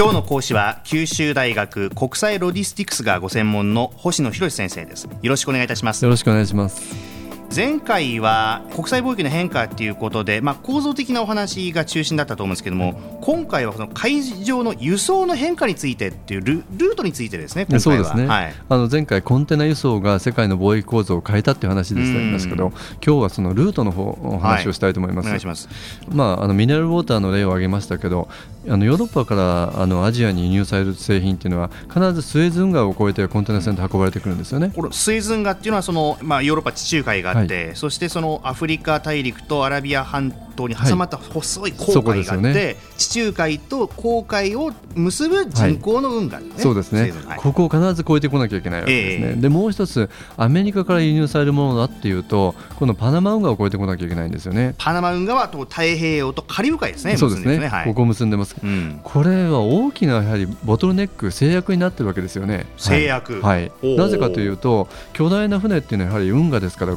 今日の講師は九州大学国際ロジスティクスがご専門の星野博先生です。よろしくお願いいたします。よろしくお願いします。前回は国際貿易の変化ということで、まあ、構造的なお話が中心だったと思うんですけども今回はその海上の輸送の変化についてっていうルルートについてですねそうですね、はい、あの前回コンテナ輸送が世界の貿易構造を変えたっていう話でしたんですけど今日はそのルートの方お話をしたいと思います、はい、お願いします、まあ、あのミネラルウォーターの例を挙げましたけどあのヨーロッパからあのアジアに輸入される製品っていうのは必ずスエズ運河を越えてコンテナ船で運ばれてくるんですよね。これスエズ運河っていうのはその、まあ、ヨーロッパ地中海があって、はい、そしてそのアフリカ大陸とアラビア半島に挟まった細い航海があって、はいね、地中海と航海を結ぶ人工の運河、ねはい、そうですね、ここを必ず越えてこなきゃいけないわけですね、えー、でもう一つアメリカから輸入されるものだっていうとこのパナマ運河を越えてこなきゃいけないんですよね。パナマ運河はと太平洋とカリブ海ですねそうですね、ね。はい、ここを結んでます、うん、これは大きなやはりボトルネック制約になってるわけですよね。制約、はい、なぜかというと巨大な船っていうのはやはり運河ですから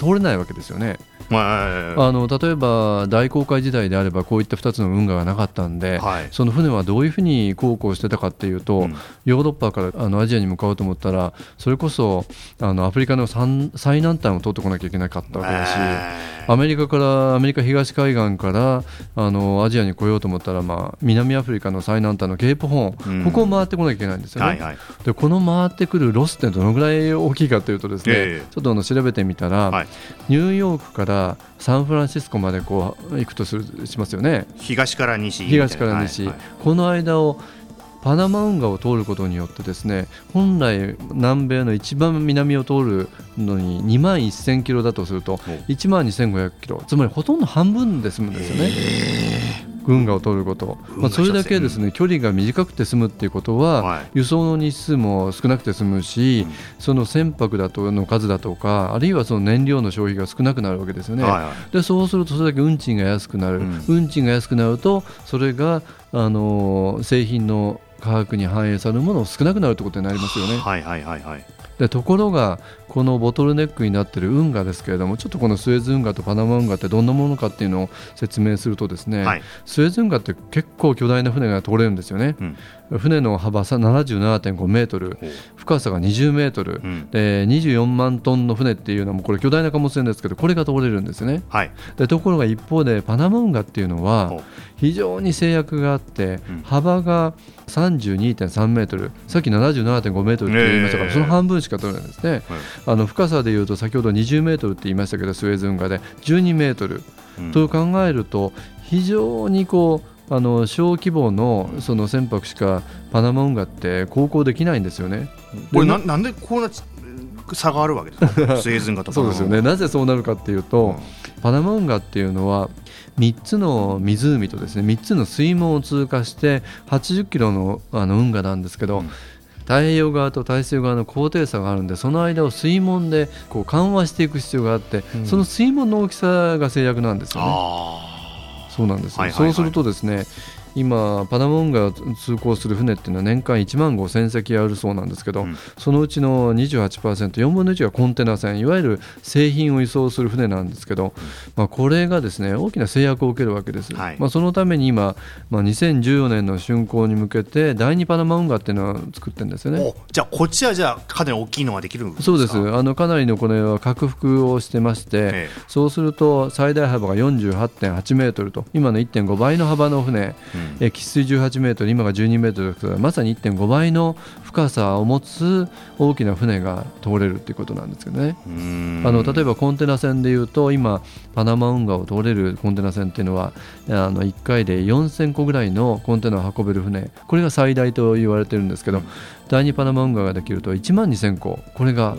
通れないわけですよね。あの例えば大航海時代であればこういった2つの運河がなかったんで、はい、その船はどういうふうに航行してたかっていうと、うん、ヨーロッパからあのアジアに向かおうと思ったらそれこそあのアフリカの最南端を通ってこなきゃいけなかったわけだし、アメリカからアメリカ東海岸からあのアジアに来ようと思ったら、まあ、南アフリカの最南端のケープホーン、うん、ここを回ってこなきゃいけないんですよね。はいはい、でこの回ってくるロスってどのぐらい大きいかというとですね、えー、ちょっとあの調べてみたら、はい、ニューヨークからサンフランシスコまでこう行くとするしますよね。東から西東から西、はいはい、この間をパナマ運河を通ることによってですね本来南米の一番南を通るのに2万1000キロだとすると1万2500キロ。つまりほとんど半分で済むんですよね。運河を通ること、まあ、それだけですね距離が短くて済むっていうことは、輸送の日数も少なくて済むし、その船舶だとの数だとかあるいはその燃料の消費が少なくなるわけですよね、でそうするとそれだけ運賃が安くなる、運賃が安くなるとそれがあの製品の価格に反映されるもの少なくなるということになりますよね。はいはいはいはい。でところがこのボトルネックになっている運河ですけれどもちょっとこのスエズ運河とパナマ運河ってどんなものかっていうのを説明するとですね、はい、スエズ運河って結構巨大な船が通れるんですよね、うん、船の幅77.5メートル深さが20メートル、うん、で24万トンの船っていうのもこれ巨大な貨物船ですけどこれが通れるんですよね、はい、でところが一方でパナマ運河っていうのは非常に制約があって、幅が32.3メートルさっき77.5メートルって言いましたから、その半分しか取れないんですね、あの深さでいうと先ほど20メートルって言いましたけどスウェーデン河で12メートル。と考えると非常にこうあの小規模のその船舶しかパナマ運河って航行できないんですよね。これななんでこうな差があるわけですか、スエズ運河とそうですよね。なぜそうなるかっていうと、うん、パナマ運河っていうのは3つの湖とですね3つの水門を通過して80キロのあの運河なんですけど、うん、太平洋側と大西洋側の高低差があるんでその間を水門でこう緩和していく必要があって、うん、その水門の大きさが制約なんですよね。そうなんです、はいはいはい、そうするとですね今パナモンが通行する船っていうのは年間1万5000隻あるそうなんですけど、うん、そのうちの 28%4 分の1がコンテナ船いわゆる製品を輸送する船なんですけど、まあ、これがですね大きな制約を受けるわけです、はい、まあ、そのために今、まあ、2014年の竣工に向けて第2パナマ運河っていうのを作ってるんですよね。じゃあこっちはじゃあかなり大きいのができるんですか？そうです。あのかなりのこれは拡幅をしてまして、ええ、そうすると最大幅が48.8メートルと今の1.5倍の幅の船、うんえー、喫水18メートル今が12メートルですからまさに1.5倍の深さを持つ大きな船が通れるっていうことなんですけどね。あの例えばコンテナ船でいうと今パナマ運河を通れるコンテナ船っていうのはあの1回で4000個ぐらいのコンテナを運べる船。これが最大と言われてるんですけど第2パナマ運河ができると1万2000個。これが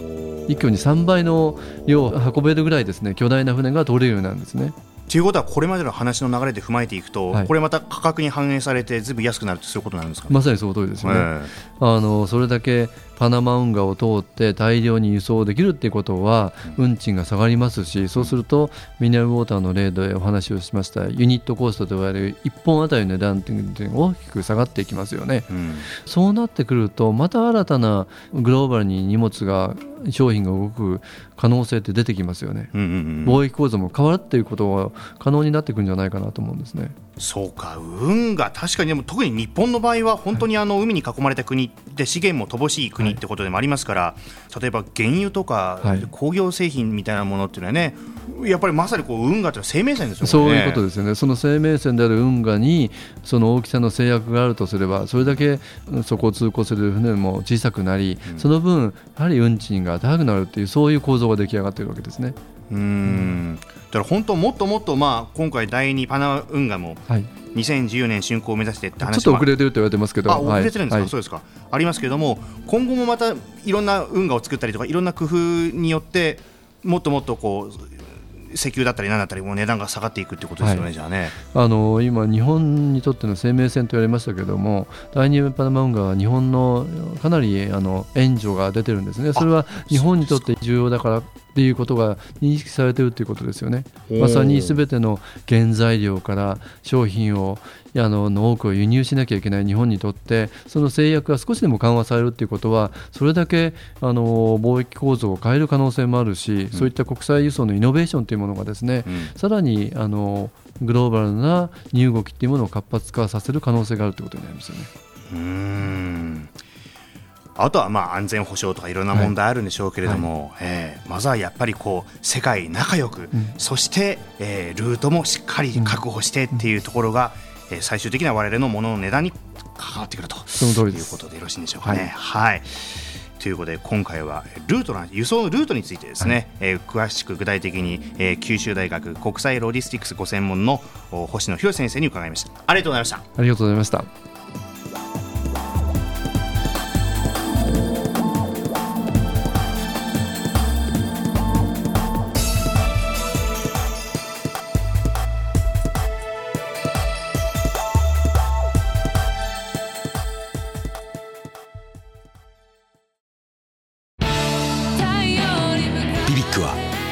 一挙に3倍の量を運べるぐらいですね巨大な船が通れるようになるんですね。ということはこれまでの話の流れで踏まえていくと、はい、これまた価格に反映されてずいぶん安くなるとそういうことなんですか、まさにその通りですよね、えー、あのそれだけパナマ運河を通って大量に輸送できるっていうことは運賃が下がりますしそうするとミネラルウォーターの例でお話をしました。ユニットコストと呼ばれる1本あたりの値段って大きく下がっていきますよね、うん、そうなってくるとまた新たなグローバルに荷物が商品が動く可能性って出てきますよね、うんうんうん、貿易構造も変わるっていうことは可能になってくるんじゃないかなと思うんですね。そうか。運が確かにでも特に日本の場合は本当にあの海に囲まれた国で資源も乏しい国ってことでもありますから、はい、例えば原油とか工業製品みたいなものっていうのはねやっぱりまさにこう運河というのは生命線ですよね。そういうことですよね。その生命線である運河にその大きさの制約があるとすればそれだけそこを通行する船も小さくなり、うん、その分やはり運賃が高くなるっていうそういう構造が出来上がっているわけですね。うん。だから本当もっともっとまあ今回第2パナ運河も2014年竣工を目指してって話ちょっと遅れてると言われてますけどあ遅れてるんですか、はい、そうですか。ありますけれども今後もまたいろんな運河を作ったりとかいろんな工夫によってもっともっとこう石油だったり何だったりも値段が下がっていくってことですよね、はい、じゃあね。あの今、日本にとっての生命線と言われましたけれども第2パナマ運河は日本のかなりあの援助が出てるんですね、それは日本にとって重要だからっていうことが認識されているということですよね。まさにすべての原材料から商品をあのの多くを輸入しなきゃいけない日本にとってその制約が少しでも緩和されるということはそれだけあの貿易構造を変える可能性もあるし、そういった国際輸送のイノベーションというものがですね、うん、さらにあのグローバルな荷動きというものを活発化させる可能性があるということになりますよね。うんあとはまあ安全保障とかいろんな問題あるんでしょうけれども、はい、えー、まずはやっぱりこう世界仲良く、うん、そして、えー、ルートもしっかり確保してっていうところが、うん。えー、最終的には我々のものの値段に関わってくるとその通りいうことでよろしいんでしょうかね。はい、はい。ということで今回はルートの輸送のルートについてですね、はい、えー、詳しく具体的に、えー、九州大学国際ロジスティクスご専門の星野博先生に伺いました。ありがとうございました。ありがとうございました